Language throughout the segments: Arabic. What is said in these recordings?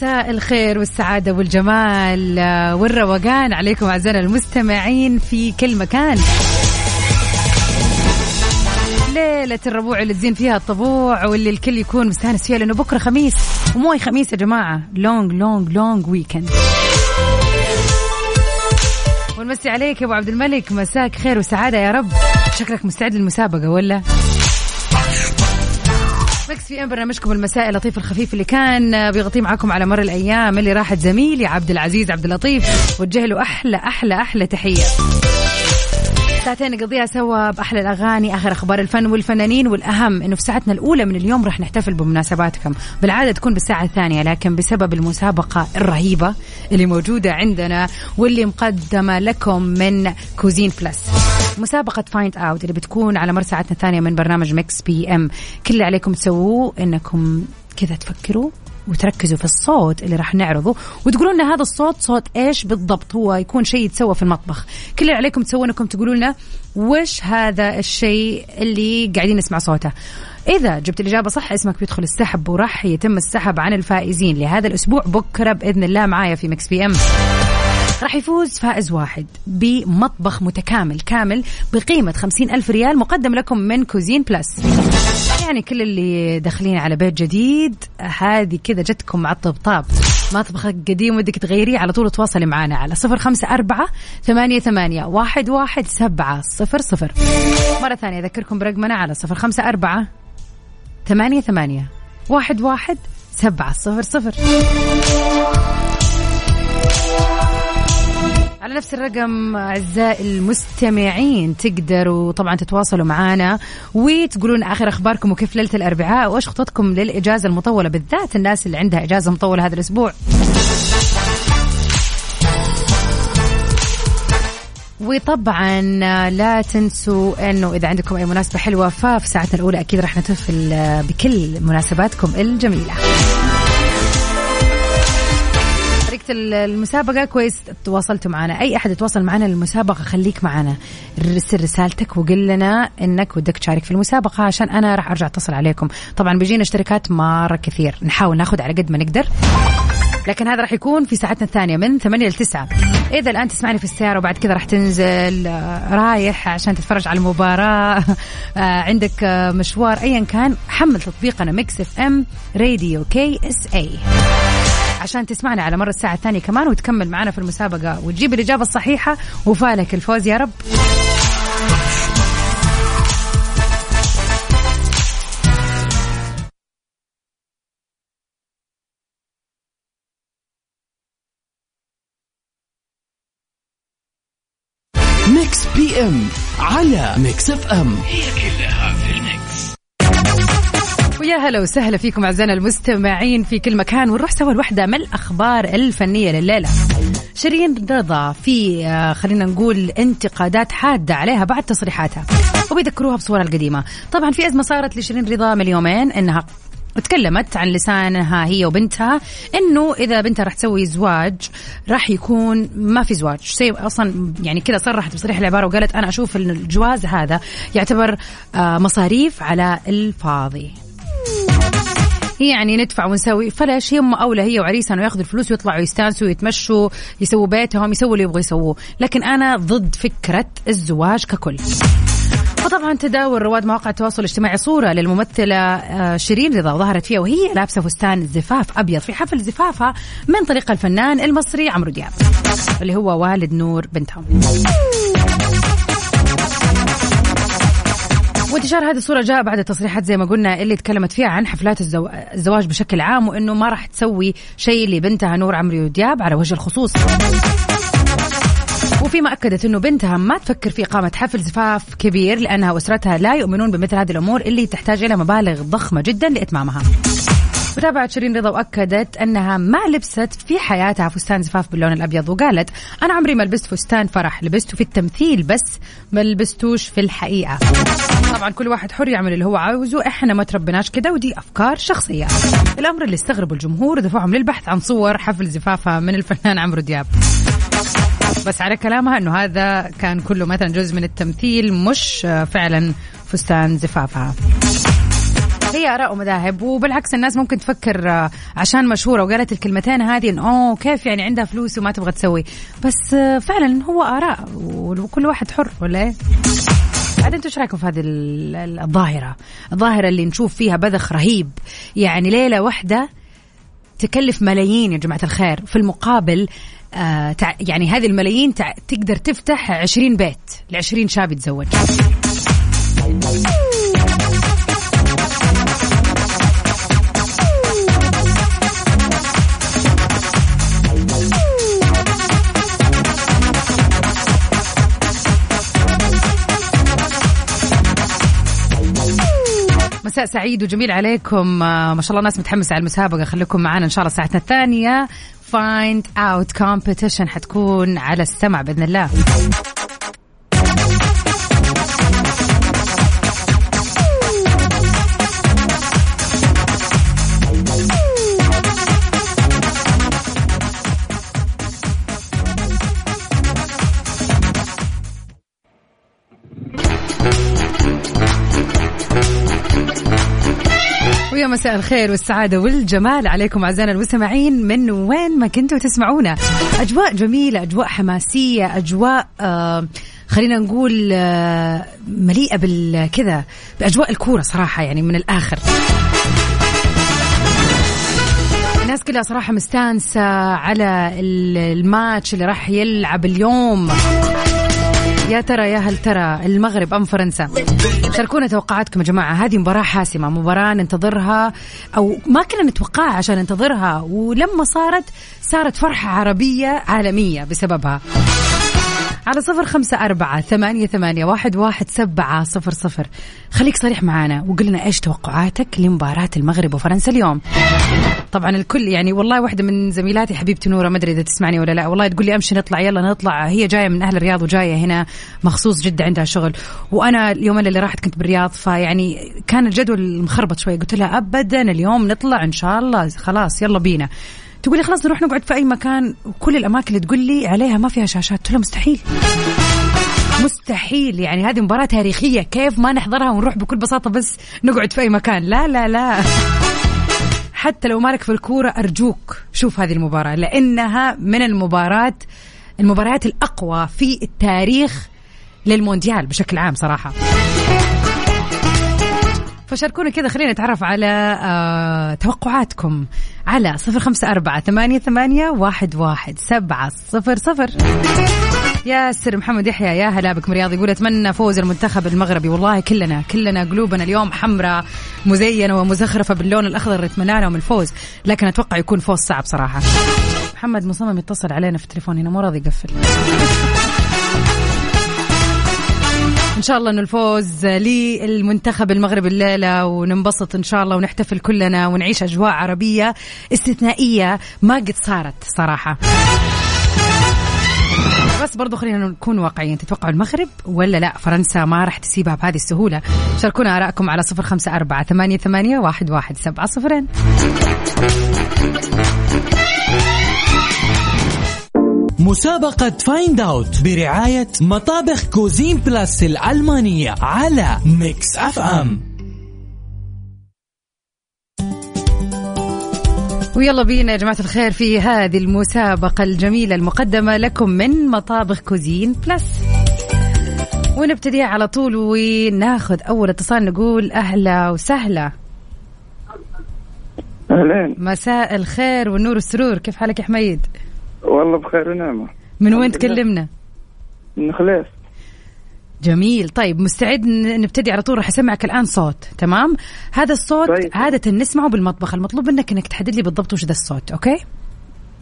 مساء الخير والسعادة والجمال والروقان. عليكم أعزائنا المستمعين في كل مكان. ليلة الربوع اللي تزين فيها الطبوع واللي الكل يكون مستانس فيها لأنه بكرة خميس. ومو خميس يا جماعة. long long long weekend ونمسي عليك يا أبو عبد الملك. مساك خير وسعادة يا رب. شكلك مستعد للمسابقة ولا؟ Mix PM برنامجكم المسائي اللطيف الخفيف اللي كان بيغطيه معاكم على مر الأيام اللي راحت. زميلي عبد العزيز عبد اللطيف وجه له أحلى أحلى أحلى تحية. ساعتين نقضيها سوا بأحلى الأغاني آخر أخبار الفن والفنانين والأهم إنه في ساعتنا الأولى من اليوم راح نحتفل بمناسباتكم. بالعادة تكون بالساعة الثانية لكن بسبب المسابقة الرهيبة اللي موجودة عندنا واللي مقدمة لكم من Cuisine Plus مسابقة Find Out اللي بتكون على مر ساعتنا الثانية من برنامج Mix PM كل اللي عليكم تسووه إنكم كذا تفكروا وتركزوا في الصوت اللي راح نعرضه وتقولوا لنا هذا الصوت صوت إيش بالضبط؟ هو يكون شيء يتسوى في المطبخ. كل اللي عليكم تسوون إنكم تقولوا لنا وش هذا الشيء اللي قاعدين نسمع صوته. إذا جبت الإجابة صح اسمك بيدخل السحب وراح يتم السحب عن الفائزين لهذا الأسبوع بكرة بإذن الله معايا في Mix PM. راح يفوز فائز واحد بمطبخ متكامل كامل بقيمة خمسين ألف ريال مقدم لكم من Cuisine Plus. يعني كل اللي داخلين على بيت جديد هذه كذا جتكم مع الطبطاب. مطبخك قديم ودك تغيريه على طول تواصلي معنا على صفر خمسة أربعة ثمانية, ثمانية واحد, واحد سبعة صفر صفر. مرة ثانية أذكركم برقمنا على صفر خمسة أربعة ثمانية ثمانية واحد واحد سبعة صفر صفر. على نفس الرقم أعزائي المستمعين تقدروا طبعا تتواصلوا معنا وتقولون آخر أخباركم وكيف ليلة الأربعاء وإيش خططكم للإجازة المطولة بالذات الناس اللي عندها إجازة مطولة هذا الأسبوع. وطبعا لا تنسوا إنه إذا عندكم أي مناسبة حلوة ففي ساعتنا الأولى أكيد راح نحتفل بكل مناسباتكم الجميلة. المسابقة كويس تواصلتوا معنا. أي أحد يتواصل معنا للمسابقة خليك معنا. رسل رسالتك وقل لنا إنك ودك تشارك في المسابقة عشان أنا راح أرجع أتصل عليكم. طبعا بيجينا اشتراكات مرة كثير. نحاول ناخذ على قد ما نقدر. لكن هذا راح يكون في ساعتنا الثانية من 8 ل 9 إذا الآن تسمعني في السيارة وبعد كذا راح تنزل آه، رايح عشان تتفرج على المباراة. آه، عندك آه، مشوار أيا كان. حمل تطبيقنا Mix FM Radio KSA عشان تسمعنا على مر الساعة الثانية كمان وتكمل معنا في المسابقة وتجيب الإجابة الصحيحة وفالك. الفوز يا رب. Mix PM على Mix FM هي كلها في ويا هلا وسهلا فيكم أعزائنا المستمعين في كل مكان ونروح سوا الوحده من الأخبار الفنية لليلة. شيرين رضا في آه، خلينا نقول انتقادات حادة عليها بعد تصريحاتها وبيذكروها بصورها القديمة. طبعا في أزمة صارت لشيرين رضا من يومين إنها تكلمت عن لسانها هي وبنتها إنه إذا بنتها راح تسوي زواج راح يكون ما في زواج شيء أصلا يعني كذا صرحت بصريح العبارة وقالت أنا أشوف إن الجواز هذا يعتبر آه، مصاريف على الفاضي يعني ندفع ونسوي فلاش هم أولى هي وعريسها إنه ياخذوا الفلوس ويطلعوا يستانسوا ويتمشوا يسووا بيتهم يسووا اللي يبغوا يسووه. لكن أنا ضد فكرة الزواج ككل. وطبعا تداول رواد مواقع التواصل الاجتماعي صورة للممثلة آه، شيرين رضا وظهرت فيها وهي لابسة فستان زفاف أبيض في حفل زفافها من طريق الفنان المصري عمرو دياب اللي هو والد نور بنتهم. وانتشار هذه الصورة جاء بعد تصريحات زي ما قلنا اللي تكلمت فيها عن حفلات الزو... الزواج بشكل عام وإنه ما راح تسوي شيء لبنتها نور عمرو دياب على وجه الخصوص. وفيما أكدت إنه بنتها ما تفكر في إقامة حفل زفاف كبير لأنها وأسرتها لا يؤمنون بمثل هذه الأمور اللي تحتاج إلى مبالغ ضخمة جدا لإتمامها. وتابعت شيرين رضا وأكدت أنها ما لبست في حياتها فستان زفاف باللون الأبيض وقالت أنا عمري ما لبست فستان فرح لبسته في التمثيل بس ما لبستوش في الحقيقة. طبعا كل واحد حر يعمل اللي هو عاوزه إحنا ما تربناش كده ودي أفكار شخصية. الأمر اللي استغربوا الجمهور دفعهم للبحث عن صور حفل زفافها من الفنان عمرو دياب. بس على كلامها إنه هذا كان كله مثلا جزء من التمثيل مش فعلا فستان زفافها هي اراء ومذاهب وبالعكس الناس ممكن تفكر آه، عشان مشهورة وقالت الكلمتين هذه انه أوه كيف يعني عندها فلوس وما تبغى تسوي؟ بس آه، فعلا هو آراء وكل واحد حر ولا إيه؟ عاد أنتم إيش رأيكم في هذه الظاهرة؟ الظاهرة اللي نشوف فيها بذخ رهيب. يعني ليلة واحدة تكلف ملايين يا جماعة الخير. في المقابل آه يعني هذه الملايين تقدر تفتح 20 بيت ل 20 شاب يتزوج. سعيد وجميل عليكم. آه، ما شاء الله ناس متحمسة على المسابقة. خليكم معنا إن شاء الله ساعتنا الثانية. فايند اوت كومبيتيشن حتكون على السمع بإذن الله. مساء الخير والسعادة والجمال. عليكم أعزائنا المستمعين من وين ما كنتوا تسمعونا. أجواء جميلة أجواء حماسية أجواء آه خلينا نقول آه مليئة بالكذا بأجواء الكورة صراحة يعني من الآخر. الناس كلها صراحة مستانسة على الماتش اللي راح يلعب اليوم. يا ترى يا هل ترى المغرب أم فرنسا؟ شاركونا توقعاتكم يا جماعة. هذه مباراة حاسمة مباراة ننتظرها أو ما كنا نتوقعها عشان ننتظرها ولما صارت صارت فرحة عربية عالمية بسببها. على صفر خمسة أربعة ثمانية, ثمانية واحد, واحد سبعة صفر صفر. خليك صريح معانا وقل لنا إيش توقعاتك لمباراة المغرب وفرنسا اليوم. طبعا الكل يعني والله واحدة من زميلاتي حبيبتي نورة ما أدري إذا تسمعني ولا لا والله تقول لي أمشي نطلع يلا نطلع. هي جاية من أهل الرياض وجاية هنا مخصوص جدة عندها شغل. وأنا اليوم اللي راحت كنت بالرياض فيعني كان الجدول مخربط شوي. قلت لها أبدا اليوم نطلع إن شاء الله. خلاص يلا بينا. تقول لي خلاص نروح نقعد في أي مكان وكل الأماكن اللي تقول لي عليها ما فيها شاشات. قلت لها مستحيل. مستحيل. يعني هذه مباراة تاريخية. كيف ما نحضرها ونروح بكل بساطة بس نقعد في أي مكان؟ لا لا لا. حتى لو مالك في الكورة أرجوك شوف هذه المباراة لأنها من المباراة المباريات الأقوى في التاريخ للمونديال بشكل عام صراحة. فشاركونا كذا خلينا نتعرف على آه توقعاتكم على صفر خمسة أربعة ثمانية, ثمانية واحد, واحد سبعة صفر صفر. ياسر محمد يحيى يا هلا بكم رياض يقول أتمنى فوز المنتخب المغربي. والله كلنا كلنا قلوبنا اليوم حمراء مزينة ومزخرفة باللون الأخضر نتمنى لهم الفوز. لكن أتوقع يكون فوز صعب صراحة. محمد مصمم يتصل علينا في التليفون هنا مو راضي يقفل. إن شاء الله إنه الفوز للمنتخب المغربي الليلة وننبسط إن شاء الله ونحتفل كلنا ونعيش أجواء عربية استثنائية. ما قد صارت صراحة. بس برضو خلينا نكون واقعيين تتوقعوا المغرب ولا لا؟ فرنسا ما راح تسيبها بهذه السهولة. شاركونا آراءكم على صفر خمسة أربعة ثمانية, ثمانية واحد, واحد سبعة صفرين. مسابقة Find Out برعاية مطابخ Cuisine Plus الألمانية على Mix FM ويلا بينا يا جماعة الخير في هذه المسابقة الجميلة المقدمة لكم من مطابخ Cuisine Plus ونبتدي على طول وناخذ أول اتصال نقول أهلا وسهلا. أهلين. مساء الخير والنور والسرور كيف حالك يا حميد؟ والله بخير ونعمة. من وين تكلمنا؟ من خليف. جميل. طيب مستعد نبتدي على طول راح أسمعك الآن صوت تمام؟ هذا الصوت طيب. عادة نسمعه بالمطبخ المطلوب منك إنك تحدد لي بالضبط وش ذا الصوت okay؟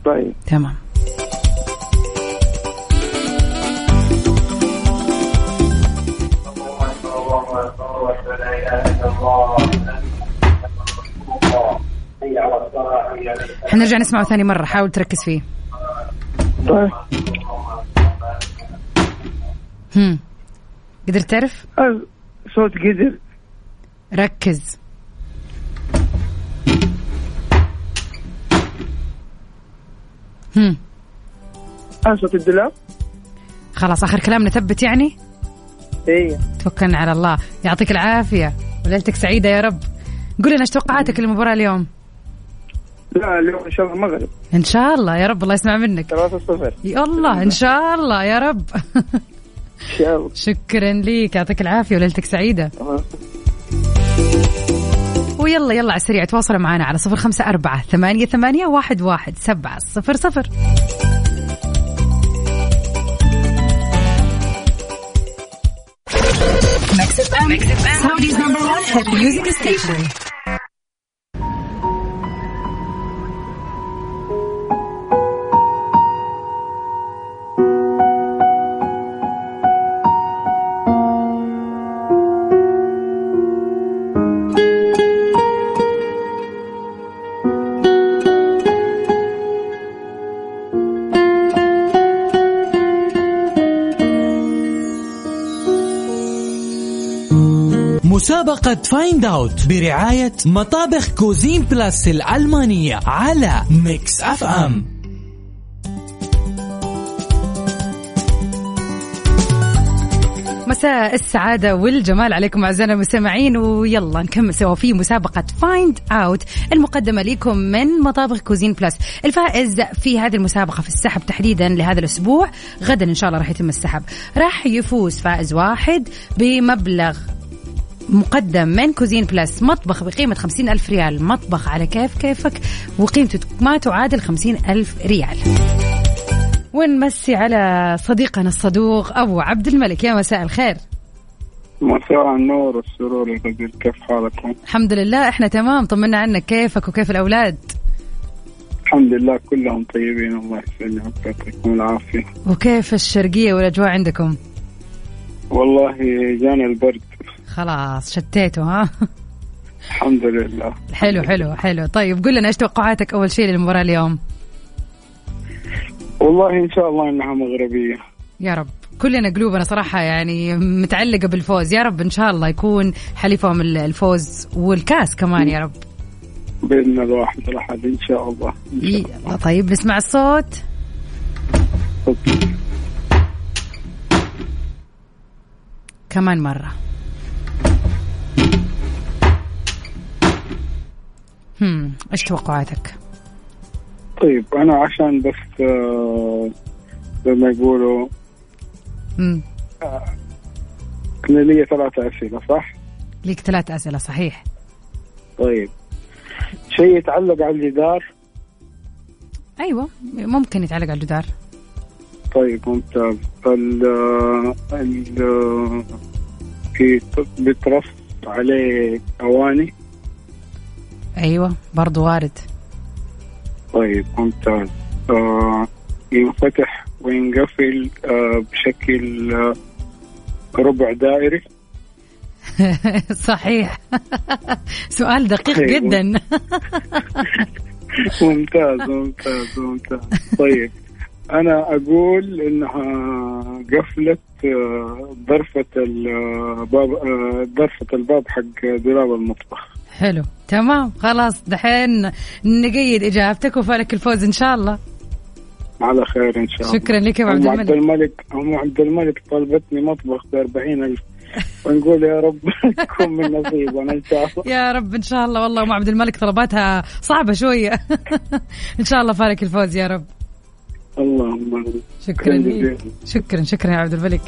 طيب. تمام. حنرجع نسمعه ثاني مرة حاول تركز فيه. طيب هم. قدرت تعرف؟ صوت قدر. ركز. هم. صوت الدولاب خلاص آخر كلام نثبت يعني؟ إيه. توكلنا على الله. يعطيك العافية. وليلتك سعيدة يا رب. قول لنا إيش توقعاتك للمباراة اليوم؟ لا اليوم إن شاء الله المغرب إن شاء الله يا رب الله يسمع منك. 3 0 يا الله إن شاء الله يا رب. إن شاء الله. شكرا ليك يعطيك العافية وليلتك سعيدة. ويلا يلا على السريع تواصلوا معنا على صفر خمسة أربعة ثمانية, ثمانية واحد, واحد سبعة صفر صفر. Saudi's number one hit music station. مسابقة Find Out برعاية مطابخ Cuisine Plus الألمانية على Mix FM مساء السعادة والجمال عليكم أعزائنا المستمعين ويلا نكمل سوا في مسابقة Find Out المقدمة لكم من مطابخ Cuisine Plus الفائز في هذه المسابقة في السحب تحديدا لهذا الأسبوع غدا إن شاء الله راح يتم السحب. راح يفوز فائز واحد بمبلغ مقدم من Cuisine Plus مطبخ بقيمة خمسين ألف ريال. مطبخ على كيف كيفك وقيمته ما تعادل خمسين ألف ريال. ونمسي على صديقنا الصدوق أبو عبد الملك. يا مساء الخير. مساء النور والسرور يا كيف حالكم؟ الحمد لله إحنا تمام. طمنا عنك. كيفك وكيف الأولاد؟ الحمد لله كلهم طيبين. الله يسلمك ويعطيكم العافية. وكيف الشرقية والأجواء عندكم؟ والله جانا البرد. خلاص شتيتوا ها؟ الحمد لله. حلو حلو حلو. طيب قل لنا إيش توقعاتك أول شيء للمباراة اليوم؟ والله إن شاء الله إنها مغربية. يا رب. كلنا قلوبنا صراحة يعني متعلقة بالفوز. يا رب إن شاء الله يكون حليفهم الفوز والكاس كمان يا رب. بإذن الواحد الأحد إن شاء الله. إن شاء يلا طيب نسمع الصوت. الله كمان مرة. هم إيش توقعاتك؟ طيب أنا عشان بس آه، زي ما يقولوا هم. أنا لي ثلاثة أسئلة صح؟ ليك ثلاث أسئلة صحيح. طيب. شيء يتعلق على الجدار؟ أيوة ممكن يتعلق على الجدار. طيب ممتاز. ال ال في بترص عليه أواني؟ أيوة برضو وارد. طيب ممتاز. آه ينفتح وينقفل آه بشكل آه ربع دائري. صحيح. سؤال دقيق أيوة. جدا. ممتاز ممتاز ممتاز. طيب أنا أقول إنها قفلت آه، ظرفة الباب آه، ظرفة الباب حق دولاب المطبخ. حلو. تمام. خلاص دحين نقيد إجابتك وفالك الفوز إن شاء الله. على خير إن شاء الله. شكرا لك يا عبد أم عبد الملك. الملك أم عبد الملك طلبتني مطبخ ب 40000 ونقول يا رب تكون من نصيبنا إن شاء الله. يا رب إن شاء الله. والله أم عبد الملك طلباتها صعبة شوية. إن شاء الله فارك الفوز يا رب. اللهم. شكرا لك. شكرا شكرا يا عبد الملك.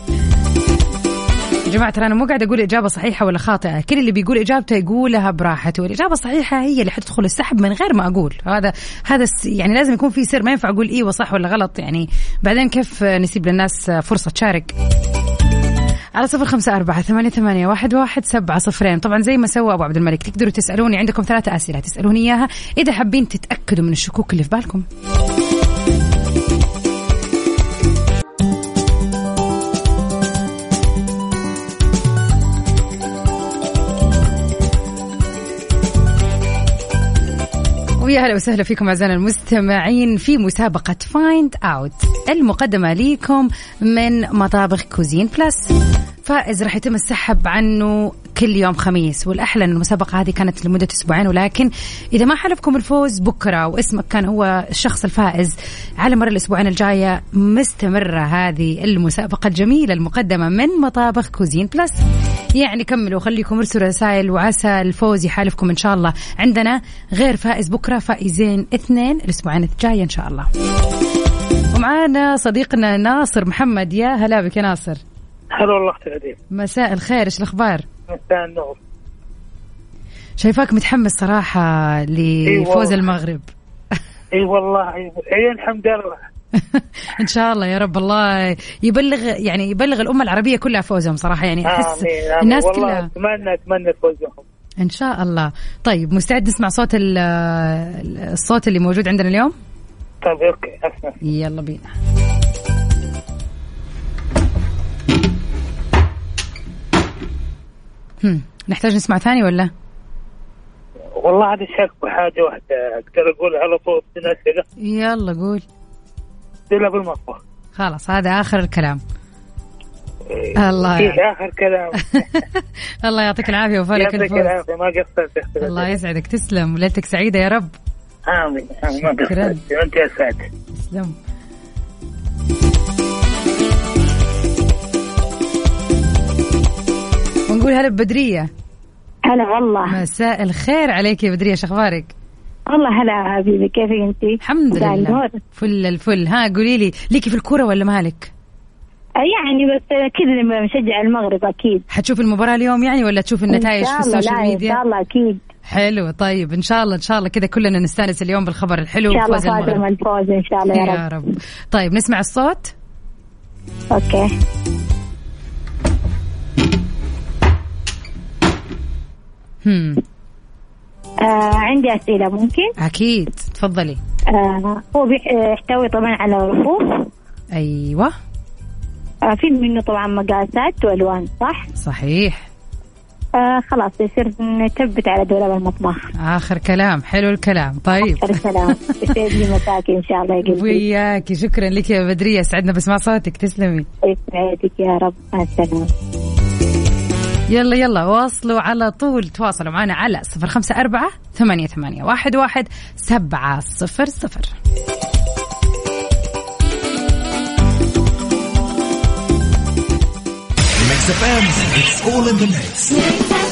يا جماعة ترى أنا مو قاعد أقول إجابة صحيحة ولا خاطئة، كل اللي بيقول إجابته يقولها براحته، والإجابة الصحيحة هي اللي حتدخل السحب من غير ما أقول، هذا هذا يعني لازم يكون في سر ما ينفع أقول إيه وصح ولا غلط. يعني، بعدين كيف نسيب للناس فرصة تشارك؟ على صفر خمسة أربعة ثمانية, ثمانية واحد, واحد سبعة صفرين. طبعا زي ما سوى أبو عبد الملك تقدروا تسألوني عندكم ثلاثة أسئلة تسألوني إياها. إذا حابين تتأكدوا من الشكوك اللي في بالكم. ويا هلا وسهلا فيكم أعزائنا المستمعين في مسابقة Find Out المقدمة ليكم من مطابخ Cuisine Plus فائز راح يتم السحب عنه كل يوم خميس والأحلى إن المسابقة هذه كانت لمدة أسبوعين ولكن إذا ما حلفكم الفوز بكرة واسمك كان هو الشخص الفائز على مر الأسبوعين الجاية مستمرة هذه المسابقة الجميلة المقدمة من مطابخ Cuisine Plus يعني كملوا خليكم ارسلوا رسائل وعسى الفوز يحالفكم إن شاء الله. عندنا غير فائز بكرة فائزين اثنين الاسبوعين الجاي إن شاء الله. ومعانا صديقنا ناصر محمد. يا هلا بك يا ناصر. هلا والله أختي مساء الخير إيش الأخبار؟ مساء النور. شايفاك متحمس صراحة لفوز المغرب. إي والله. إي الحمد لله. إن شاء الله يا رب الله يبلغ يعني يبلغ الأمة العربية كلها فوزهم صراحة. يعني أحس آمين آمين. الناس والله كلها. اتمنى أتمنى فوزهم إن شاء الله. طيب مستعد نسمع صوت ال- الصوت اللي موجود عندنا اليوم؟ طيب أوكي أسمع. يلا بينا. هم. نحتاج نسمع ثاني ولا؟ والله هذا شك بحاجة واحدة أقدر أقول على طول. يلا قول. دلها بالمطبخ خلاص هذا آخر الكلام. الله في يعافيك. آخر كلام. الله يعطيك العافية وفالك يعطيك الفوز. العافية ما قصرت. الله يسعدك. تسلم وليلتك سعيدة يا رب. آمين آمين ما شكراً. قصرت انت يا سعد. تسلم. ونقول هلا ببدرية. هلا والله. مساء الخير عليك يا بدرية شخبارك والله هلا حبيبي كيفك أنت؟ الحمد لله. فل الفل. ها قولي لي ليكي في الكورة ولا مالك؟ يعني بس كذا لما مشجع المغرب أكيد. حتشوف المباراة اليوم يعني ولا تشوف النتائج في ال social لا، إن ميديا؟ شاء الله أكيد. حلو طيب إن شاء الله إن شاء الله. كذا كلنا نستانس اليوم بالخبر الحلو إن شاء الله من الفوز إن شاء الله يا يا رب. رب. طيب نسمع الصوت. okay. هم. آه عندي أسئلة ممكن؟ أكيد تفضلي. آه هو بيح- يحتوي طبعا على رفوف. أيوه. آه في منه طبعا مقاسات وألوان صح؟ صحيح. آه خلاص يصير نثبت على دولاب المطبخ. آخر كلام حلو الكلام. طيب. آخر سلام يسعد لي مساكي إن شاء الله يا قلبي وياك. شكرا لك يا بدرية. سعدنا بسمع صوتك. تسلمي. يسعدك يا رب. مع السلامة. يلا يلا واصلوا على طول. تواصلوا معنا على صفر خمسة أربعة ثمانية, ثمانية واحد, واحد سبعة صفر صفر. Mix FM, it's all in the mix.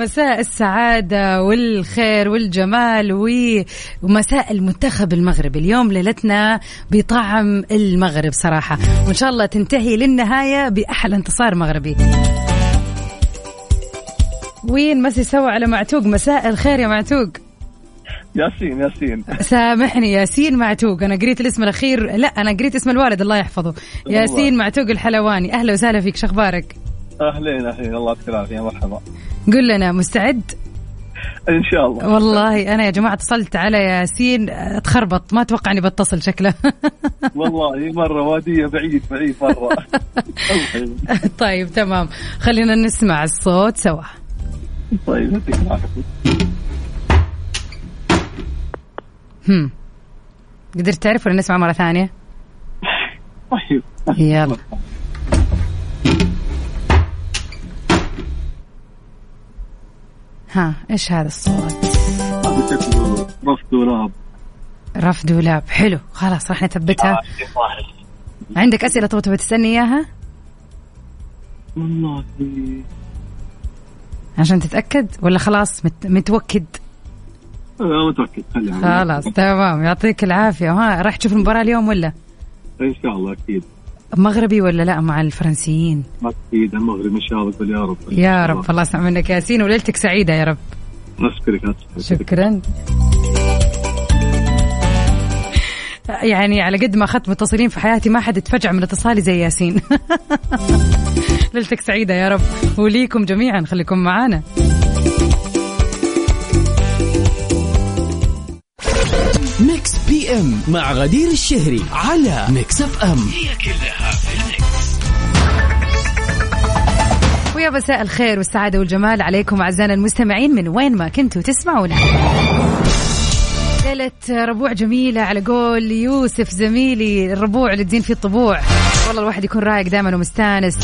مساء السعادة والخير والجمال ومساء المنتخب المغربي اليوم ليلتنا بطعم المغرب صراحة. وإن شاء الله تنتهي للنهاية بأحلى انتصار مغربي. وين مسي سوا على معتوق؟ مساء الخير يا معتوق. ياسين ياسين. سامحني ياسين معتوق. أنا قريت الاسم الأخير. لا أنا قريت اسم الوالد الله يحفظه. ياسين معتوق الحلواني. أهلا وسهلا فيك شخبارك أهلين أهلين. الله يعطيك العافيه مرحبا. قل لنا مستعد؟ إن شاء الله. والله أنا يا جماعة اتصلت على ياسين آه، تخربط ما أتوقع إني بتصل شكله. والله مرة وادية بعيد بعيد مرة. طيب تمام. خلينا نسمع الصوت سوا. طيب يعطيك العافية. هم. قدرت تعرف ولا نسمع مرة ثانية؟ طيب. يلا. ها إيش هذا الصوت؟ هذا شكله رف دولاب. رف دولاب. حلو. خلاص راح نثبتها. عندك أسئلة تبغى تبغى تسألني إياها؟ والله عشان تتأكد؟ ولا خلاص مت... متوكد. خليها. خلاص تمام. يعطيك العافية. ها راح تشوف المباراة اليوم ولا؟ إن شاء الله أكيد. مغربي ولا لا مع الفرنسيين؟ أكيد المغرب ان شاء الله يا رب. يا رب الله يسمع منك ياسين وليلتك سعيدة يا رب. أشكرك. شكرا. يعني على قد ما أخذت متصلين في حياتي ما حد اتفجع من اتصالي زي ياسين. ليلتك سعيدة يا رب. وليكم جميعا خليكم معانا. PM مع غدير الشهري على Mix FM ويا مساء الخير والسعادة والجمال عليكم أعزائنا المستمعين من وين ما كنتوا تسمعونا. ليلة ربوع جميلة على قول يوسف زميلي الربوع اللي تزين فيه الطبوع. والله الواحد يكون رايق دائما ومستانس.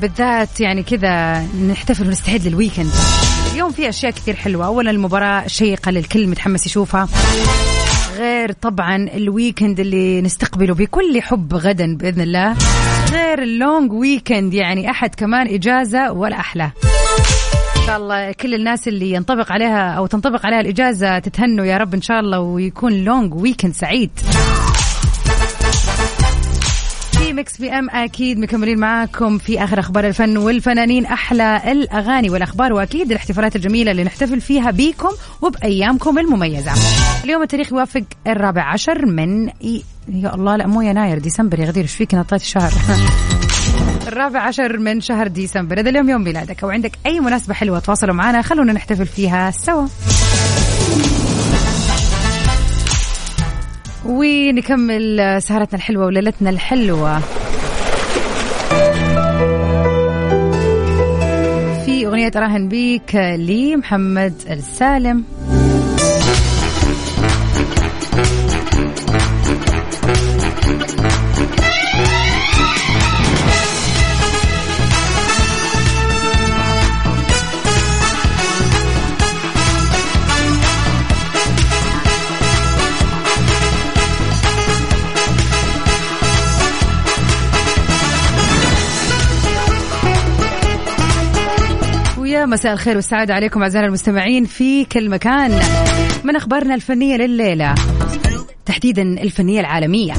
بالذات يعني كذا نحتفل ونستعد لل weekend اليوم في أشياء كثير حلوة. اولا المباراة شيقة للكل متحمس يشوفها. غير طبعا ال weekend اللي نستقبله بكل حب غدا بإذن الله غير ال long weekend يعني أحد كمان إجازة ولا أحلى. إن شاء الله كل الناس اللي ينطبق عليها أو تنطبق عليها الإجازة تتهنوا يا رب إن شاء الله ويكون long weekend سعيد. في Mix PM أكيد مكملين معاكم في آخر أخبار الفن والفنانين. أحلى الأغاني والأخبار وأكيد الاحتفالات الجميلة اللي نحتفل فيها بيكم وبأيامكم المميزة. اليوم التاريخ يوافق الرابع عشر من ي... يا الله لا مو يناير ديسمبر يا غدير إيش فيك نطيت الشهر؟ الرابع عشر من شهر ديسمبر. إذا اليوم يوم ميلادك أو عندك أي مناسبة حلوة تواصلوا معنا خلونا نحتفل فيها سوا. ونكمل سهرتنا الحلوة وليلتنا الحلوة. في أغنية أراهن بيك لمحمد السالم. مساء الخير والسعادة عليكم أعزائنا المستمعين في كل مكان. من أخبارنا الفنية لليلة؟ تحديدا الفنية العالمية.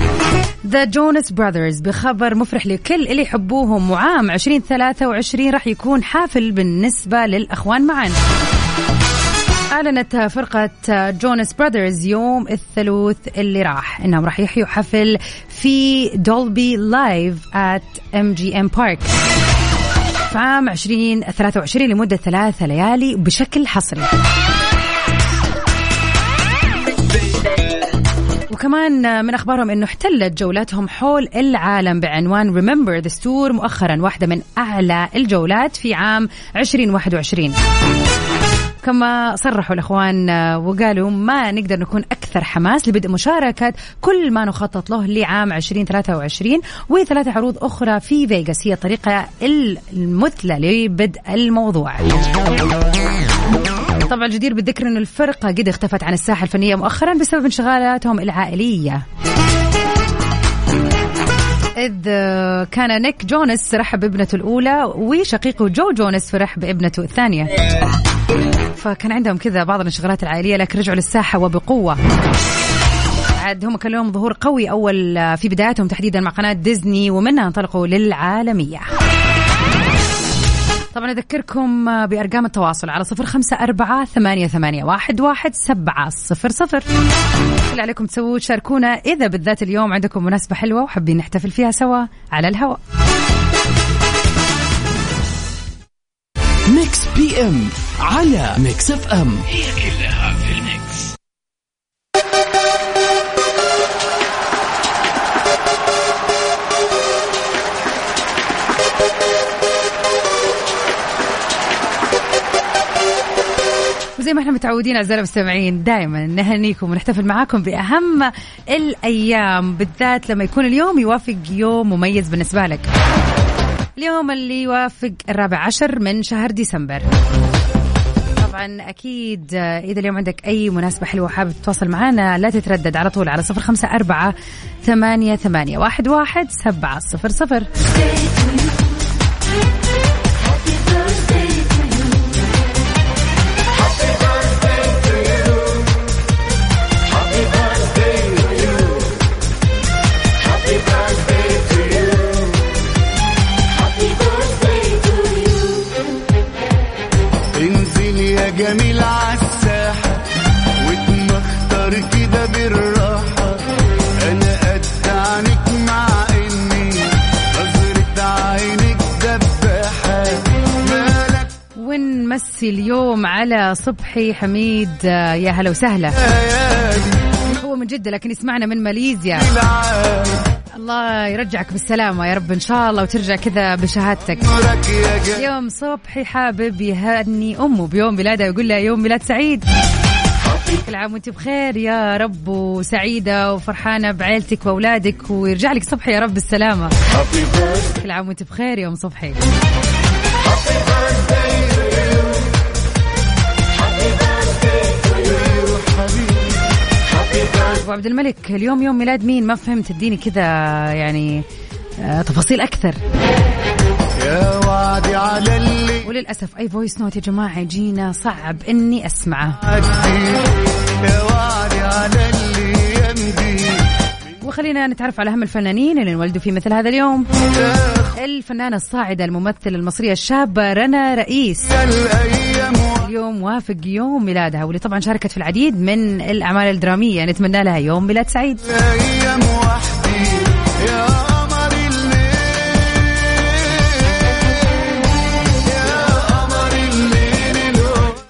The Jonas Brothers بخبر مفرح لكل اللي يحبوهم. وعام 2023 راح يكون حافل بالنسبة للأخوان معا. أعلنت فرقة Jonas Brothers يوم الثلاث اللي راح إنهم راح يحيوا حفل في Dolby Live at ام بارك في عام 2023 لمدة ثلاثة ليالي بشكل حصري. وكمان من أخبارهم إنه احتلت جولاتهم حول العالم بعنوان Remember This Tour مؤخرا واحدة من أعلى الجولات في عام 2021 كما صرحوا الإخوان وقالوا ما نقدر نكون أكثر حماس لبدء مشاركة كل ما نخطط له لعام 2023 وثلاث عروض أخرى في فيغاس هي الطريقة المثلى لبدء الموضوع. طبعا الجدير بالذكر أن الفرقة قد اختفت عن الساحة الفنية مؤخرا بسبب انشغالاتهم العائلية إذ كان نيك جونس رحب بابنته الأولى وشقيقه جو جونس فرح بابنته الثانية فكان عندهم كذا بعض الانشغالات العائلية لكن رجعوا للساحة وبقوة. عاد هم كان لهم ظهور قوي أول في بداياتهم تحديدا مع قناة ديزني ومنها انطلقوا للعالمية. طبعا أذكركم بأرقام التواصل على صفر خمسة أربعة ثمانية, ثمانية واحد, واحد سبعة صفر صفر. اللي عليكم تسووا تشاركونا إذا بالذات اليوم عندكم مناسبة حلوة وحابين نحتفل فيها سوا على الهواء. PM على Mix FM هي كلها في الميكس وزي ما إحنا متعودين اعزائنا المستمعين دائما نهنيكم ونحتفل معاكم بأهم الأيام بالذات لما يكون اليوم يوافق يوم مميز بالنسبة لك. اليوم اللي يوافق الرابع عشر من شهر ديسمبر. طبعا أكيد إذا اليوم عندك أي مناسبة حلوة وحابب تتواصل معنا لا تتردد على طول على صفر خمسة أربعة ثمانية ثمانية واحد واحد سبعة صفر صفر. جميل عالساحة واتمختر كده بالراحة. أنا قد عنك مع إني نظرة عينك دباحة. مالك؟ ونمسي اليوم على صبحي حميد آه، يا هلا وسهلا. من جدة لكن يسمعنا من ماليزيا. الله يرجعك بالسلامة يا رب إن شاء الله وترجع كذا بشهادتك. يوم صبحي حابب يهني أمه بيوم ميلادها ويقول لها يوم ميلاد سعيد. كل عام وانت بخير يا رب وسعيدة وفرحانة بعيلتك وأولادك ويرجع لك صبحي يا رب بالسلامة. كل عام وانت بخير يا أم صبحي. أبو عبد الملك اليوم يوم ميلاد مين؟ ما فهمت اديني كذا يعني آه، تفاصيل أكثر. يا وعدي على اللي وللأسف أي voice note يا جماعة يجينا صعب إني أسمعه. عدي يا وعدي على اللي يمضي وخلينا نتعرف على أهم الفنانين اللي انولدوا في مثل هذا اليوم. الفنانة الصاعدة الممثلة المصرية الشابة رنا رئيس. اليوم وافق يوم ميلادها واللي طبعا شاركت في العديد من الأعمال الدرامية. نتمنى لها يوم ميلاد سعيد.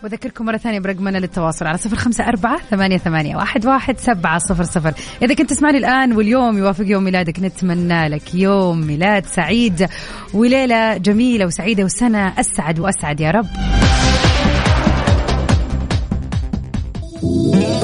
وذكركم مرة ثانية برقمنا للتواصل على صفر خمسة أربعة ثمانية, ثمانية واحد, واحد سبعة صفر صفر. إذا كنت تسمعني الآن واليوم يوافق يوم ميلادك نتمنى لك يوم ميلاد سعيد. وليلة جميلة وسعيدة وسنة أسعد وأسعد يا رب. كل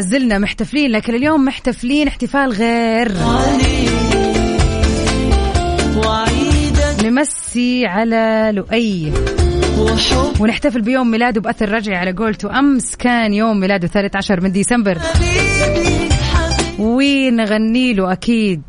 زلنا محتفلين لكن اليوم محتفلين احتفال غير. نمسي على لؤي. ونحتفل بيوم ميلاده بأثر رجعي على قولته. أمس كان يوم ميلاده 13 من ديسمبر. ونغني له أكيد.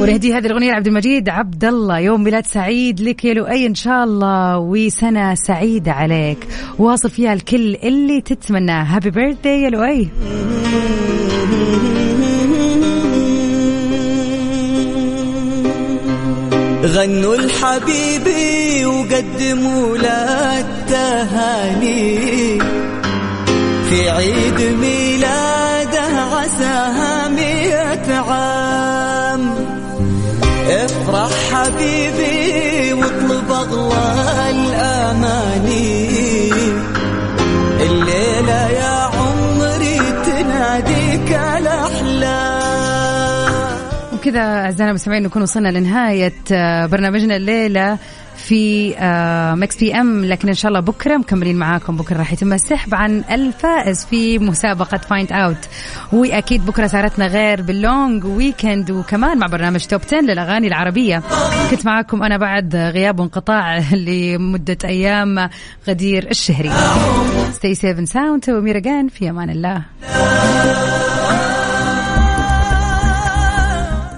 ونهدي هذه الأغنية لعبد المجيد عبد الله. يوم ميلاد سعيد لك يا لؤي إن شاء الله وسنة سعيدة عليك. واصل فيها الكل اللي تتمناه. هابي بيرثدي يا لؤي. غنوا الحبيبي وقدموا له التهاني. في عيد ميلاده عساها مئة عام. افرح حبيبي واطلب اغلى الأماني. الليلة يا عمري تناديك الاحلام وكذا أعزائنا المستمعين نكون وصلنا لنهاية آه، برنامجنا الليلة. في آه Mix PM. لكن إن شاء الله بكرة مكملين معاكم. بكرة راح يتم السحب عن الفائز في مسابقة Find Out وأكيد بكرة سهرتنا غير بال long weekend وكمان مع برنامج Top 10 للأغاني العربية. كنت معاكم أنا بعد غياب وانقطاع لمدة أيام غدير الشهري. ستي سيفن ساوند وميرا في أمان الله.